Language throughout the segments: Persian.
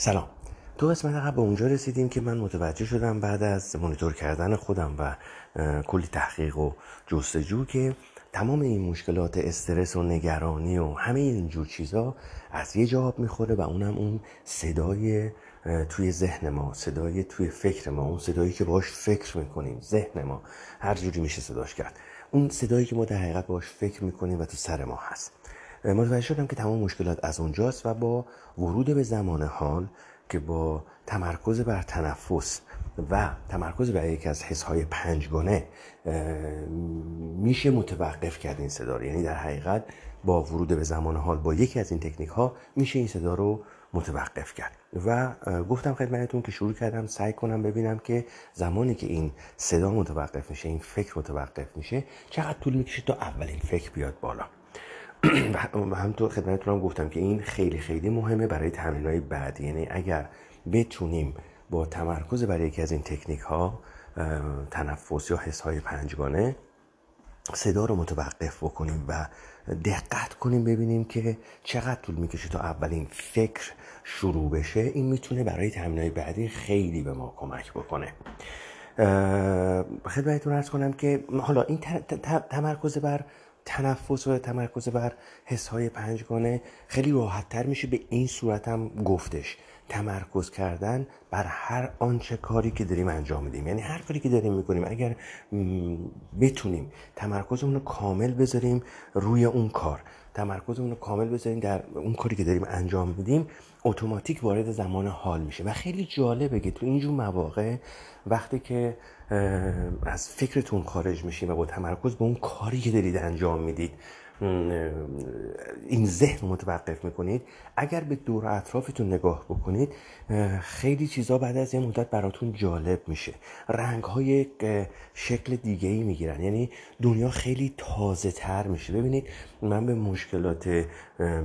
سلام. تو قسمت قبل به اونجا رسیدیم که من متوجه شدم بعد از مونیتور کردن خودم و کلی تحقیق و جستجو که تمام این مشکلات استرس و نگرانی و همه اینجور چیزا از یه جواب می‌خوره و اونم اون صدای توی ذهن ما صدای توی فکر ما اون صدایی که باش فکر می‌کنیم ذهن ما هر جوری میشه صداش کرد. اون صدایی که ما در حقیقت باش فکر می‌کنیم و تو سر ما هست. متوجه شدم که تمام مشکلات از اونجاست و با ورود به زمان حال که با تمرکز بر تنفس و تمرکز بر یکی از حسهای پنجگانه میشه متوقف کرد این صدا رو. یعنی در حقیقت با ورود به زمان حال با یکی از این تکنیک ها میشه این صدا رو متوقف کرد. و گفتم خدمتتون که شروع کردم سعی کنم ببینم که زمانی که این صدا متوقف میشه این فکر متوقف میشه چقدر طول می‌کشه تا اولین فکر بیاد بالا. و همطور خدمتتون هم گفتم که این خیلی خیلی مهمه برای تمرین های بعدی یعنی اگر بتونیم با تمرکز برای یکی از این تکنیک ها تنفس یا حس های پنجگانه صدا رو متوقف بکنیم و دقت کنیم ببینیم که چقدر طول می‌کشه تا اولین فکر شروع بشه این می‌تونه برای های بعدی خیلی به ما کمک بکنه. خدمتتون ارز کنم که حالا این تمرکز بر تنفس و تمرکز بر حس های پنجگانه خیلی راحت تر میشه. به این صورت هم گفتش. تمرکز کردن بر هر آنچه کاری که داریم انجام میدیم. یعنی هر کاری که داریم می‌کنیم اگر بتونیم تمرکزمون رو کامل بذاریم روی اون کار تمرکزمون رو کامل بذاریم در اون کاری که داریم انجام میدیم اتوماتیک وارد زمان حال میشه. و خیلی جالبه که تو اینجور مواقع وقتی که از فکرتون خارج میشین و با تمرکز به اون کاری که دارید انجام می‌دید این ذهن متوقف می‌کنید. اگر به دور اطرافتون نگاه بکنید خیلی چیزا بعد از یه مدت براتون جالب میشه. رنگ های شکل دیگه ای می‌گیرن. یعنی دنیا خیلی تازه تر میشه. ببینید من به مشکلات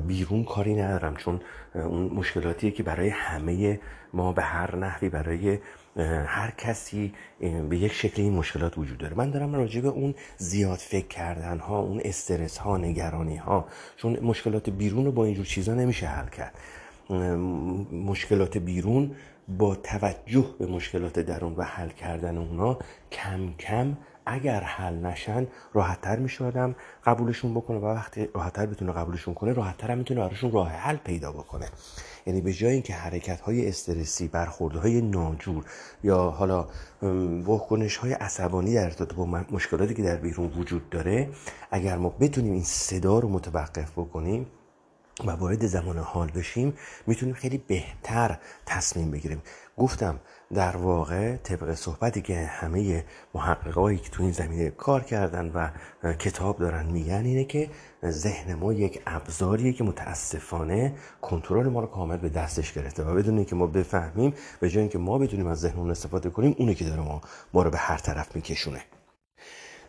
بیرون کاری ندارم چون اون مشکلاتیه که برای همه ما به هر نحوی برای هر کسی به یک شکل این مشکلات وجود داره. من دارم راجع به اون زیاد فکر کردن ها اون استرس ها نگرانی ها چون مشکلات بیرون رو با اینجور چیزا نمیشه حل کرد. مشکلات بیرون با توجه به مشکلات درون و حل کردن اونا کم کم اگر حل نشن راحتتر میشه آدم قبولشون بکنه و وقتی راحتتر بتونه قبولشون کنه راحتتر هم می‌تونه براشون راه حل پیدا بکنه. یعنی به جای اینکه حرکت های استرسی برخورد های ناجور یا حالا واکنش های عصبانی در ارتباط با مشکلاتی که در بیرون وجود داره اگر ما بتونیم این صدا رو متوقف بکنیم و وارد زمان حال بشیم می‌تونیم خیلی بهتر تصمیم بگیریم. گفتم در واقع طبق صحبتی که همه محققایی که تو این زمینه کار کردن و کتاب دارن میگن اینه که ذهن ما یک ابزاریه که متاسفانه کنترل ما رو کامل به دستش گرفته و بدون اینکه ما بفهمیم به جای اینکه ما بدونیم از ذهنمون استفاده کنیم اونه که داره ما ما رو به هر طرف میکشونه.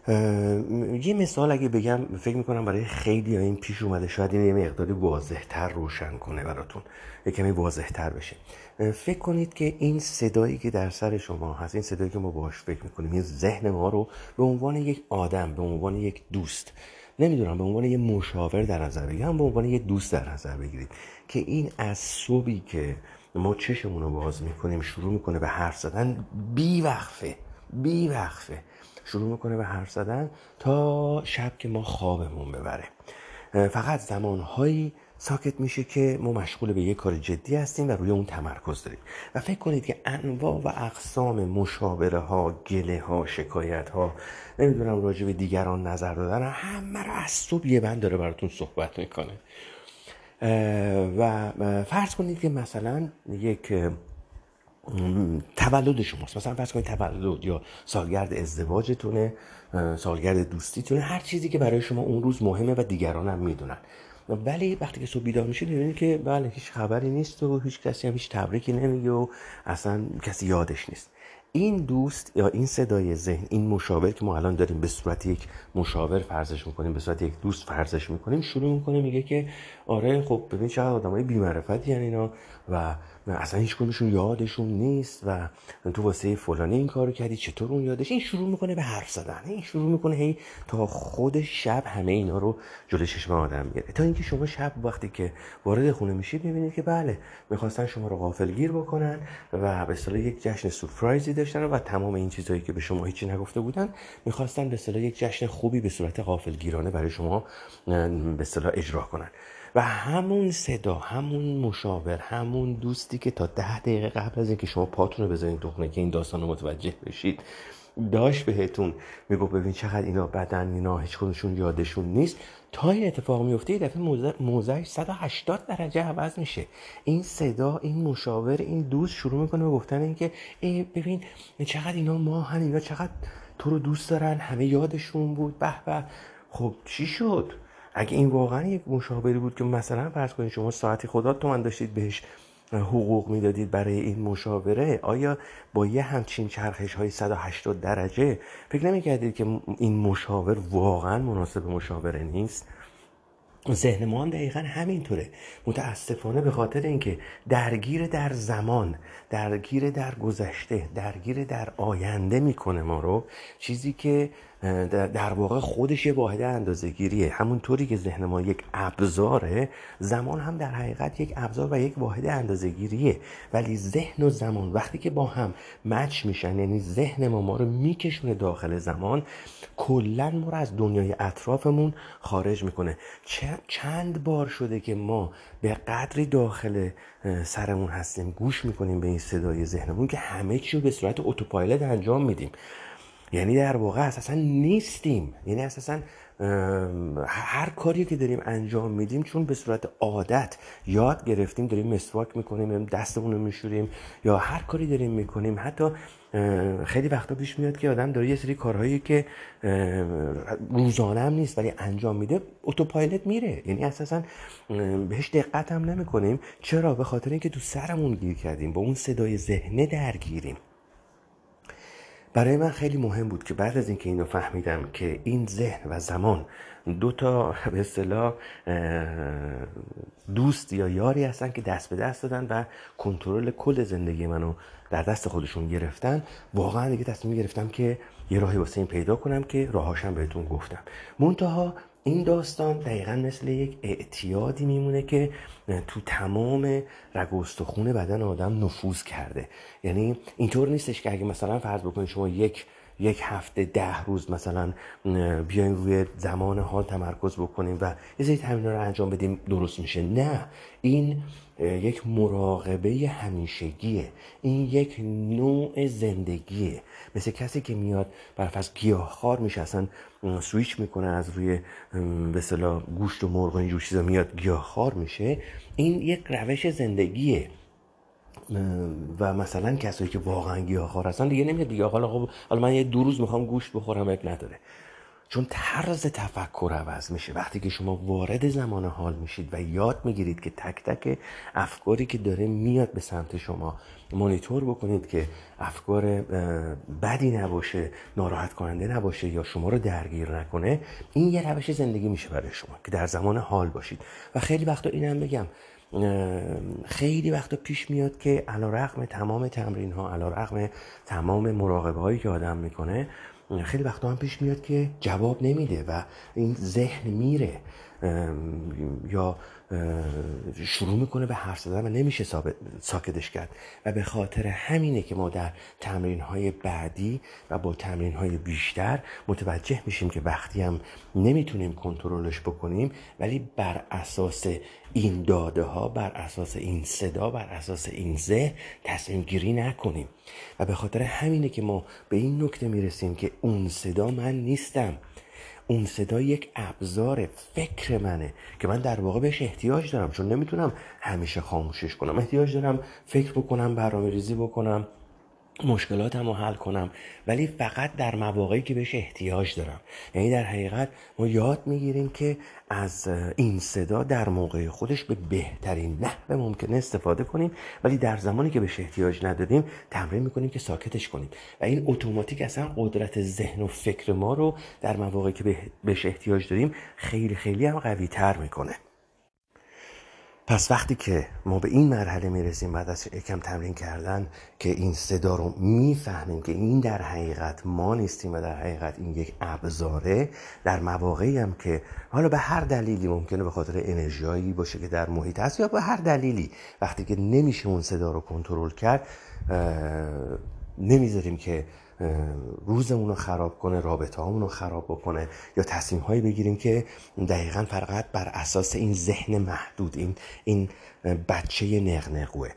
یه مثال اگه بگم فکر می‌کنم برای خیلی این پیش اومده شاید این یه مقداری واضحتر روشن کنه براتون یه کمی واضحتر بشه. فکر کنید که این صدایی که در سر شما هست این صدایی که ما باش فکر می‌کنیم این ذهن ما رو به عنوان یک آدم به عنوان یک دوست نمی‌دونم به عنوان یک مشاور در نظر بگیرم به عنوان یک دوست در نظر بگیرید که این از صبحی که ما چشمون رو باز می‌کنیم شروع می‌کنه به حرف زدن بی وقفه بی وقفه شروع می‌کنه به حرف زدن تا شب که ما خوابمون ببره. فقط زمانهایی ساکت میشه که ما مشغول به یک کار جدی هستیم و روی اون تمرکز داریم. و فکر کنید که انواع و اقسام مشاوره ها گله ها شکایت ها نمی‌دونم راجع به دیگران نظر دادن همه رو از صبح یه بند داره براتون صحبت می‌کنه. و فرض کنید که مثلا یک تولد شماست. مثلا فرض کنید تولد یا سالگرد ازدواجتونه سالگرد دوستیتونه هر چیزی که برای شما اون روز مهمه و دیگران هم می‌دونن. ولی وقتی که صبح بیدار میشید می‌بینید که بله هیچ خبری نیست و هیچ کسی هم هیچ تبریکی نمیگه و اصلا کسی یادش نیست. این دوست یا این صدای ذهن این مشاور که ما الان داریم به صورت یک مشاور فرضش می‌کنیم به صورت یک دوست فرضش می‌کنیم شروع می‌کنه میگه که آره خب ببین چقدر آدمای بی‌معرفتی یعنی اینا و اصلا هیچ کنشون یادشون نیست و تو واسه فلانی این کارو کردی چطور اون یادش؟ این شروع می‌کنه به حرف زدن این شروع می‌کنه هی تا خود شب همه اینا رو جلوی چشم آدم می‌گیره. تا اینکه شما شب وقتی که وارد خونه میشید می‌بینید که بله می‌خواستن شما رو غافلگیر بکنن و به اصطلاح یک جشن سورپرایزی داشتن و تمام این چیزهایی که به شما هیچی نگفته بودن می‌خواستن به اصطلاح یک جشن خوبی به صورت غافلگیرانه برای شما به اصطلاح اجرا کنن. و همون صدا همون مشاور همون دوستی که تا ده دقیقه قبل از اینکه شما پاتون رو بذارین تو خونه که این داستان رو متوجه بشید داشت بهتون میگو ببین چقدر اینا بدن اینا هیچ خودشون یادشون نیست. تا این اتفاق میفته یه دفعه موزش 180 درجه عوض میشه. این صدا این مشاور این دوست شروع می‌کنه به گفتن اینکه ای ببین چقدر اینا ما هم اینا چقدر تو رو دوست دارن همه یادشون بود به به. خب چی شد؟ اگه این واقعا یک مشاوری بود که مثلا فرض کنید شما ساعتی خدا تومن داشتید بهش حقوق می‌دادید برای این مشاوره آیا با یه همچین چرخش های 180 درجه فکر نمی که این مشاور واقعا مناسب مشاوره نیست؟ ذهن ما هم دقیقا همینطوره. متاسفانه به خاطر اینکه درگیر در زمان درگیر در گذشته درگیر در آینده می‌کنه ما رو چیزی که در واقع خودش یه واحد اندازه گیریه همونطوری که ذهن ما یک ابزاره زمان هم در حقیقت یک ابزار و یک واحد اندازه گیریه ولی ذهن و زمان وقتی که با هم مچ میشن یعنی ذهن ما ما رو میکشونه داخل زمان کلا ما رو از دنیای اطرافمون خارج می‌کنه. چند بار شده که ما به قدری داخل سرمون هستیم گوش می‌کنیم به این صدای ذهنمون که همه چی رو به صورت اتوپایلوت انجام میدیم. یعنی در واقع اساسا نیستیم. یعنی اساسا هر کاری که داریم انجام میدیم چون به صورت عادت یاد گرفتیم داریم مسواک می‌کنیم دستمون رو میشوریم یا هر کاری داریم می‌کنیم. حتی خیلی وقتا پیش میاد که آدم داره یه سری کارهایی که روزانه هم نیست ولی انجام میده اتوپایلوت میره. یعنی اساسا بهش دقت هم نمی‌کنیم. چرا؟ به خاطر اینکه تو سرمون گیر کردیم با اون صدای ذهنه درگیریم. برای من خیلی مهم بود که بعد از اینکه اینو فهمیدم که این ذهن و زمان دو تا به اصطلاح دوست یا یاری هستن که دست به دست دادن و کنترل کل زندگی منو در دست خودشون گرفتن. واقعا دیگه تصمیم گرفتم که یه راهی واسه این پیدا کنم که راهاشم بهتون گفتم. منتها این داستان دقیقا مثل یک اعتیادی میمونه که تو تمام رگ و استخون بدن آدم نفوذ کرده. یعنی اینطور نیستش که اگه مثلا فرض بکنید شما یک یک هفته ده روز مثلا بیایم روی زمان حال تمرکز بکنیم و یه سری تمرین رو انجام بدیم درست میشه. نه این یک مراقبه همیشگیه. این یک نوع زندگیه. مثل کسی که میاد برفرض گیاهخوار میشه اصلا سویچ می‌کنه از روی به گوشت و مرغ و اینجور چیزا میاد گیاهخوار میشه. این یک روش زندگیه. و مثلا کسایی که واقعا گیاهخوار هستن دیگه نمیاد دیگه. حالا خب حالا من یه دو روز می‌خوام گوشت بخورم اب نداره. چون طرز تفکر عوض میشه. وقتی که شما وارد زمان حال میشید و یاد می‌گیرید که تک تک افکاری که داره میاد به سمت شما مانیتور بکنید که افکار بدی نباشه ناراحت کننده نباشه یا شما رو درگیر نکنه این یه روش زندگی میشه برای شما که در زمان حال باشید. و خیلی وقتا اینم بگم خیلی وقتا پیش میاد که علا رقم تمام تمرین ها علا رقم تمام مراقبه هایی که آدم می‌کنه خیلی وقتا هم پیش میاد که جواب نمیده و این ذهن میره. یا شروع می‌کنه به حرف زدن و نمیشه ساکتش کرد. و به خاطر همینه که ما در تمرین های بعدی و با تمرین های بیشتر متوجه میشیم که وقتی هم نمی‌تونیم کنترلش بکنیم ولی بر اساس این داده ها بر اساس این صدا بر اساس این ذهن تصمیم گیری نکنیم. و به خاطر همینه که ما به این نکته می‌رسیم که اون صدا من نیستم. اون صدا یک ابزار فکر منه که من در واقع بهش احتیاج دارم چون نمی‌تونم همیشه خاموشش کنم. احتیاج دارم فکر بکنم برنامه ریزی بکنم. مشکلاتم رو حل کنم ولی فقط در مواقعی که بهش احتیاج دارم. یعنی در حقیقت ما یاد می‌گیریم که از این صدا در موقع خودش به بهترین نحو ممکن استفاده کنیم ولی در زمانی که بهش احتیاج نداریم تمرین می‌کنیم که ساکتش کنیم. و این اتوماتیک اصلا قدرت ذهن و فکر ما رو در مواقعی که بهش احتیاج داریم خیلی خیلی هم قوی تر می‌کنه. پس وقتی که ما به این مرحله می‌رسیم بعد از یکم تمرین کردن که این صدا رو می‌فهمیم که این در حقیقت ما نیستیم و در حقیقت این یک ابزاره در مواقعی هم که حالا به هر دلیلی ممکنه به خاطر انرژیایی باشه که در محیط هست یا به هر دلیلی وقتی که نمیشه اون صدا رو کنترل کرد نمی‌ذاریم که روزمون رو خراب کنه رابطه رو خراب بکنه یا تصمیم هایی بگیریم که دقیقا فقط بر اساس این ذهن محدود این این بچه نقنقوه.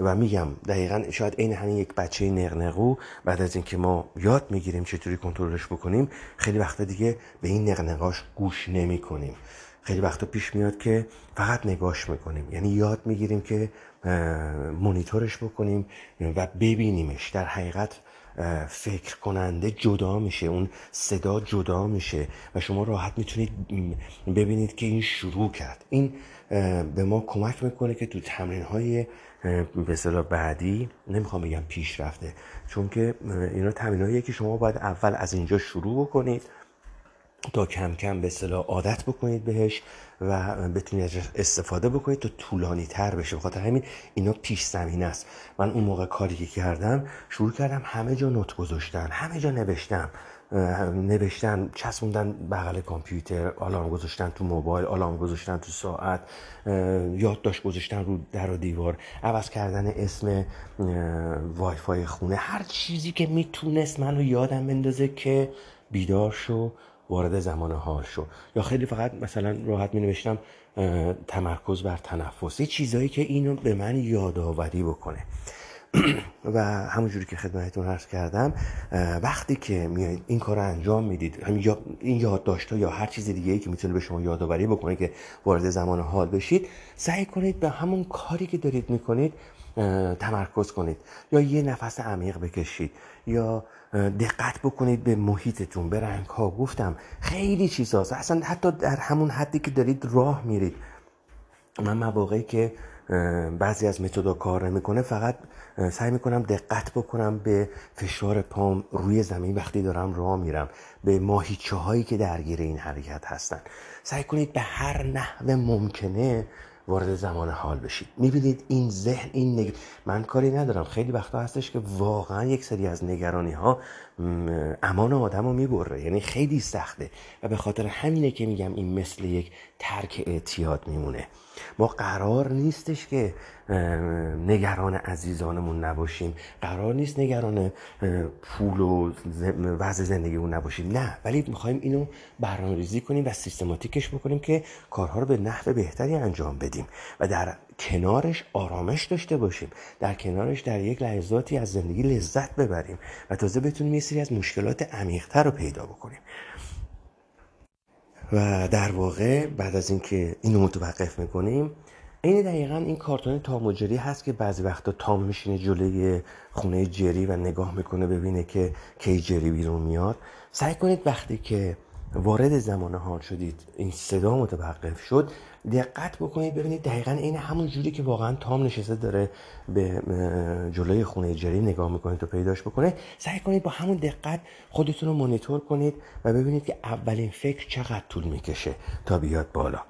و میگم دقیقا شاید این همین یک بچه نقنقو بعد از اینکه ما یاد می‌گیریم چطوری کنترلش بکنیم خیلی وقتا دیگه به این نقنقاش گوش نمی کنیم خیلی وقتا پیش میاد که فقط نگاش می‌کنیم. یعنی یاد می‌گیریم که مونیتورش بکنیم و ببینیمش. در حقیقت فکر کننده جدا میشه اون صدا جدا میشه و شما راحت می‌تونید ببینید که این شروع کرد. این به ما کمک می‌کنه که تو تمرین های به بعدی نمی‌خوام بگم پیشرفته چون که اینا تمرین که شما باید اول از اینجا شروع بکنید تا کم کم به اصطلاح عادت بکنید بهش و بتونید استفاده بکنید تا طولانی تر بشه. بخاطر همین اینا پیش زمین است. من اون موقع کاری که کردم شروع کردم همه جا نوت گذاشتن همه جا نوشتم. نوشتن چسبوندن بغل کامپیوتر آلارم گذاشتن تو موبایل آلارم گذاشتن تو ساعت. یادداشت گذاشتن رو در و دیوار. عوض کردن اسم وای فای خونه. هر چیزی که می‌تونست منو یادم بندازه که بیدار شو. وارد زمان حال شو یا خیلی فقط مثلا راحت می نوشتم تمرکز بر تنفس. چیزایی که اینو به من یادآوری بکنه. و همونجوری که خدمتتون عرض کردم وقتی که میایید این کار رو انجام می‌دید این یادداشت یا هر چیز دیگه ای که می‌تونه به شما یادآوری بکنه که وارد زمان حال بشید سعی کنید به همون کاری که دارید می‌کنید تمرکز کنید. یا یه نفس عمیق بکشید. یا دقت بکنید به محیطتون به رنگ ها گفتم خیلی چیزاست. اصلا حتی در همون حدی که دارید راه میرید. من مواقعی که بعضی از متدا کار نمی‌کنه فقط سعی می‌کنم دقت بکنم به فشار پام روی زمین وقتی دارم راه میرم. به ماهیچه هایی که درگیر این حرکت هستن. سعی کنید به هر نحو ممکنه وارد زمان حال بشید. می‌بینید این ذهن این نگ... من کاری ندارم. خیلی وقتا هستش که واقعا یک سری از نگرانی ها امان آدم رو می‌بره. یعنی خیلی سخته. و به خاطر همینه که میگم این مثل یک ترک اعتیاد میمونه. ما قرار نیستش که نگران عزیزانمون نباشیم. قرار نیست نگران پول و وضع زندگیمون نباشیم. نه ولی می‌خوایم اینو برنامه ریزی کنیم و سیستماتیکش بکنیم که کارها رو به نحو بهتری انجام بدیم و در کنارش آرامش داشته باشیم. در کنارش در یک لحظاتی از زندگی لذت ببریم و تازه بتونیم یه سری از مشکلات عمیقتر رو پیدا بکنیم. و در واقع بعد از اینکه اینو متوقف می‌کنیم این دقیقا این کارتون تام و جری هست که بعضی وقتا تام میشینه جلوی خونه جری و نگاه می‌کنه ببینه که کی جری بیرون میاد. سعی کنید وقتی که وارد زمان حال شدید این صدا متوقف شد دقت بکنید ببینید دقیقا این همون جوری که واقعا تام نشسته داره به جلوی خونه جری نگاه می‌کنید و پیداش بکنه سعی کنید با همون دقت خودتون رو مونیتور کنید و ببینید که اولین فکر چقدر طول می‌کشه تا بیاد بالا.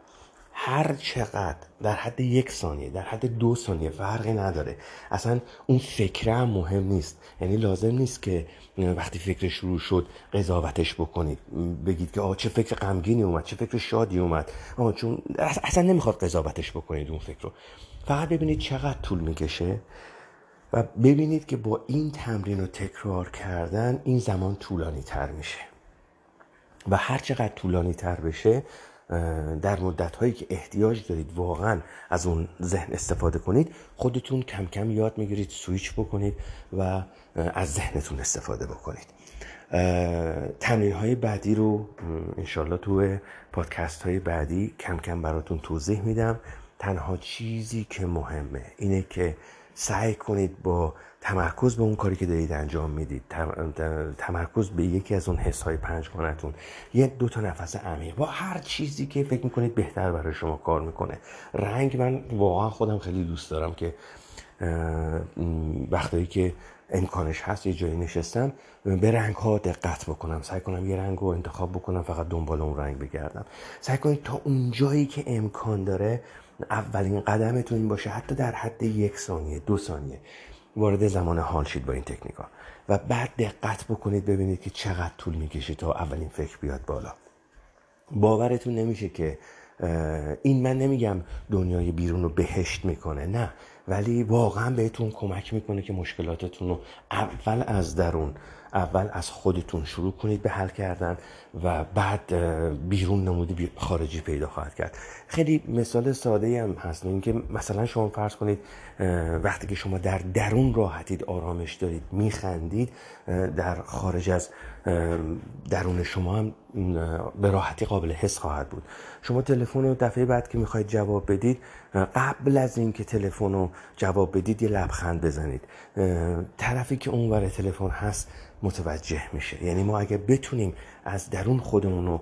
هر چقدر در حد یک ثانیه در حد دو ثانیه فرقی نداره. اصلا اون فکره هم مهم نیست. یعنی لازم نیست که وقتی فکر شروع شد قضاوتش بکنید. بگید که آه چه فکر غمگینی اومد چه فکر شادی اومد. آه چون اصلا نمی‌خواد قضاوتش بکنید اون فکر رو. فقط ببینید چقدر طول می‌کشه و ببینید که با این تمرین رو تکرار کردن این زمان طولانی تر میشه. و هر چقدر طولانی تر بشه در مدت هایی که احتیاج دارید واقعا از اون ذهن استفاده کنید خودتون کم کم یاد می‌گیرید سویچ بکنید و از ذهنتون استفاده بکنید. تمرین های بعدی رو انشالله تو پادکست های بعدی کم کم براتون توضیح میدم. تنها چیزی که مهمه اینه که سعی کنید با تمرکز به اون کاری که دارید انجام می‌دید تمرکز به یکی از اون حس های پنجگانتون یه دو تا نفس عمیق. با هر چیزی که فکر می‌کنید بهتر برای شما کار می‌کنه. رنگ من واقعا خودم خیلی دوست دارم که وقتایی که امکانش هست یه جایی نشستم به رنگ ها دقت بکنم. سعی کنم یه رنگ رو انتخاب بکنم فقط دنبال اون رنگ بگردم. سعی کنید تا اون جایی که امکان داره اولین قدمتون این باشه حتی در حد یک ثانیه دو ثانیه وارد زمان حال شید با این تکنیکا. و بعد دقت بکنید ببینید که چقدر طول می‌کشه تا اولین فکر بیاد بالا. باورتون نمیشه که این من نمیگم دنیای بیرون رو بهشت می‌کنه نه. ولی واقعا بهتون کمک می‌کنه که مشکلاتتون رو اول از درون اول از خودتون شروع کنید به حل کردن و بعد بیرون نمودی خارجی پیدا خواهد کرد. خیلی مثال ساده هم هست اینکه مثلا شما فرض کنید وقتی که شما در درون راحتید آرامش دارید میخندید در خارج از درون شما هم به راحتی قابل حس خواهد بود. شما تلفن رو دفعه بعد که می‌خواید جواب بدید قبل از اینکه تلفن رو جواب بدید یه لبخند بزنید. طرفی که اونور تلفن هست متوجه میشه. یعنی ما اگه بتونیم از درون خودمون رو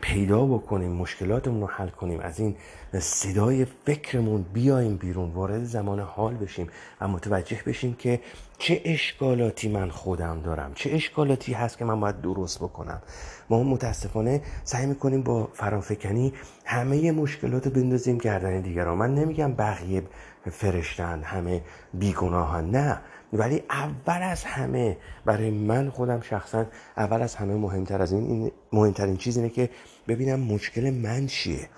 پیدا بکنیم مشکلاتمون رو حل کنیم از این صدای فکرمون بیایم بیرون وارد زمان حال بشیم و متوجه بشیم که چه اشکالاتی من خودم دارم چه اشکالاتی هست که من باید درست بکنم. ما متاسفانه سعی می‌کنیم با فرافکنی همه مشکلات رو بندازیم گردن دیگران. من نمیگم بقیه فرشتن همه بیگناهن نه. ولی اول از همه برای من خودم شخصا اول از همه مهمتر از این, این مهمترین چیز اینه که ببینم مشکل من چیه.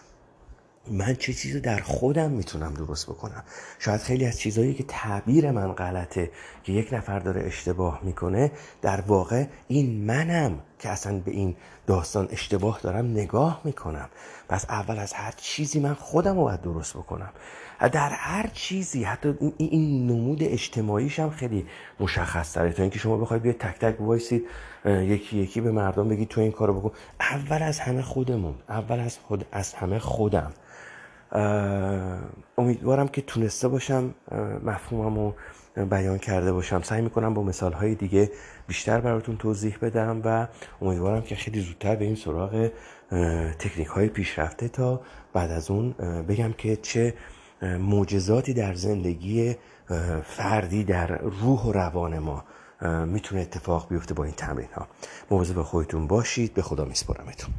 من چه چیزی در خودم می‌تونم درست بکنم. شاید خیلی از چیزهایی که تعبیر من غلطه که یک نفر داره اشتباه می‌کنه در واقع این منم. که اصلا به این داستان اشتباه دارم نگاه می‌کنم. پس اول از هر چیزی من خودم رو باید درست بکنم. در هر چیزی حتی این نمود اجتماعیش هم خیلی مشخص تره. تا اینکه شما بخواید بیاید تک تک وایسید یکی یکی به مردم بگید تو این کارو بکن. اول از همه خودمون اول از خود از همه خودم امیدوارم که تونسته باشم مفهومم رو بیان کرده باشم. سعی می‌کنم با مثال های دیگه بیشتر براتون توضیح بدم و امیدوارم که خیلی زودتر به این سراغ تکنیک های پیشرفته تا بعد از اون بگم که چه معجزاتی در زندگی فردی در روح و روان ما می‌تونه اتفاق بیفته با این تمرین ها مواظب خودتون باشید. به خدا میسپارمتون.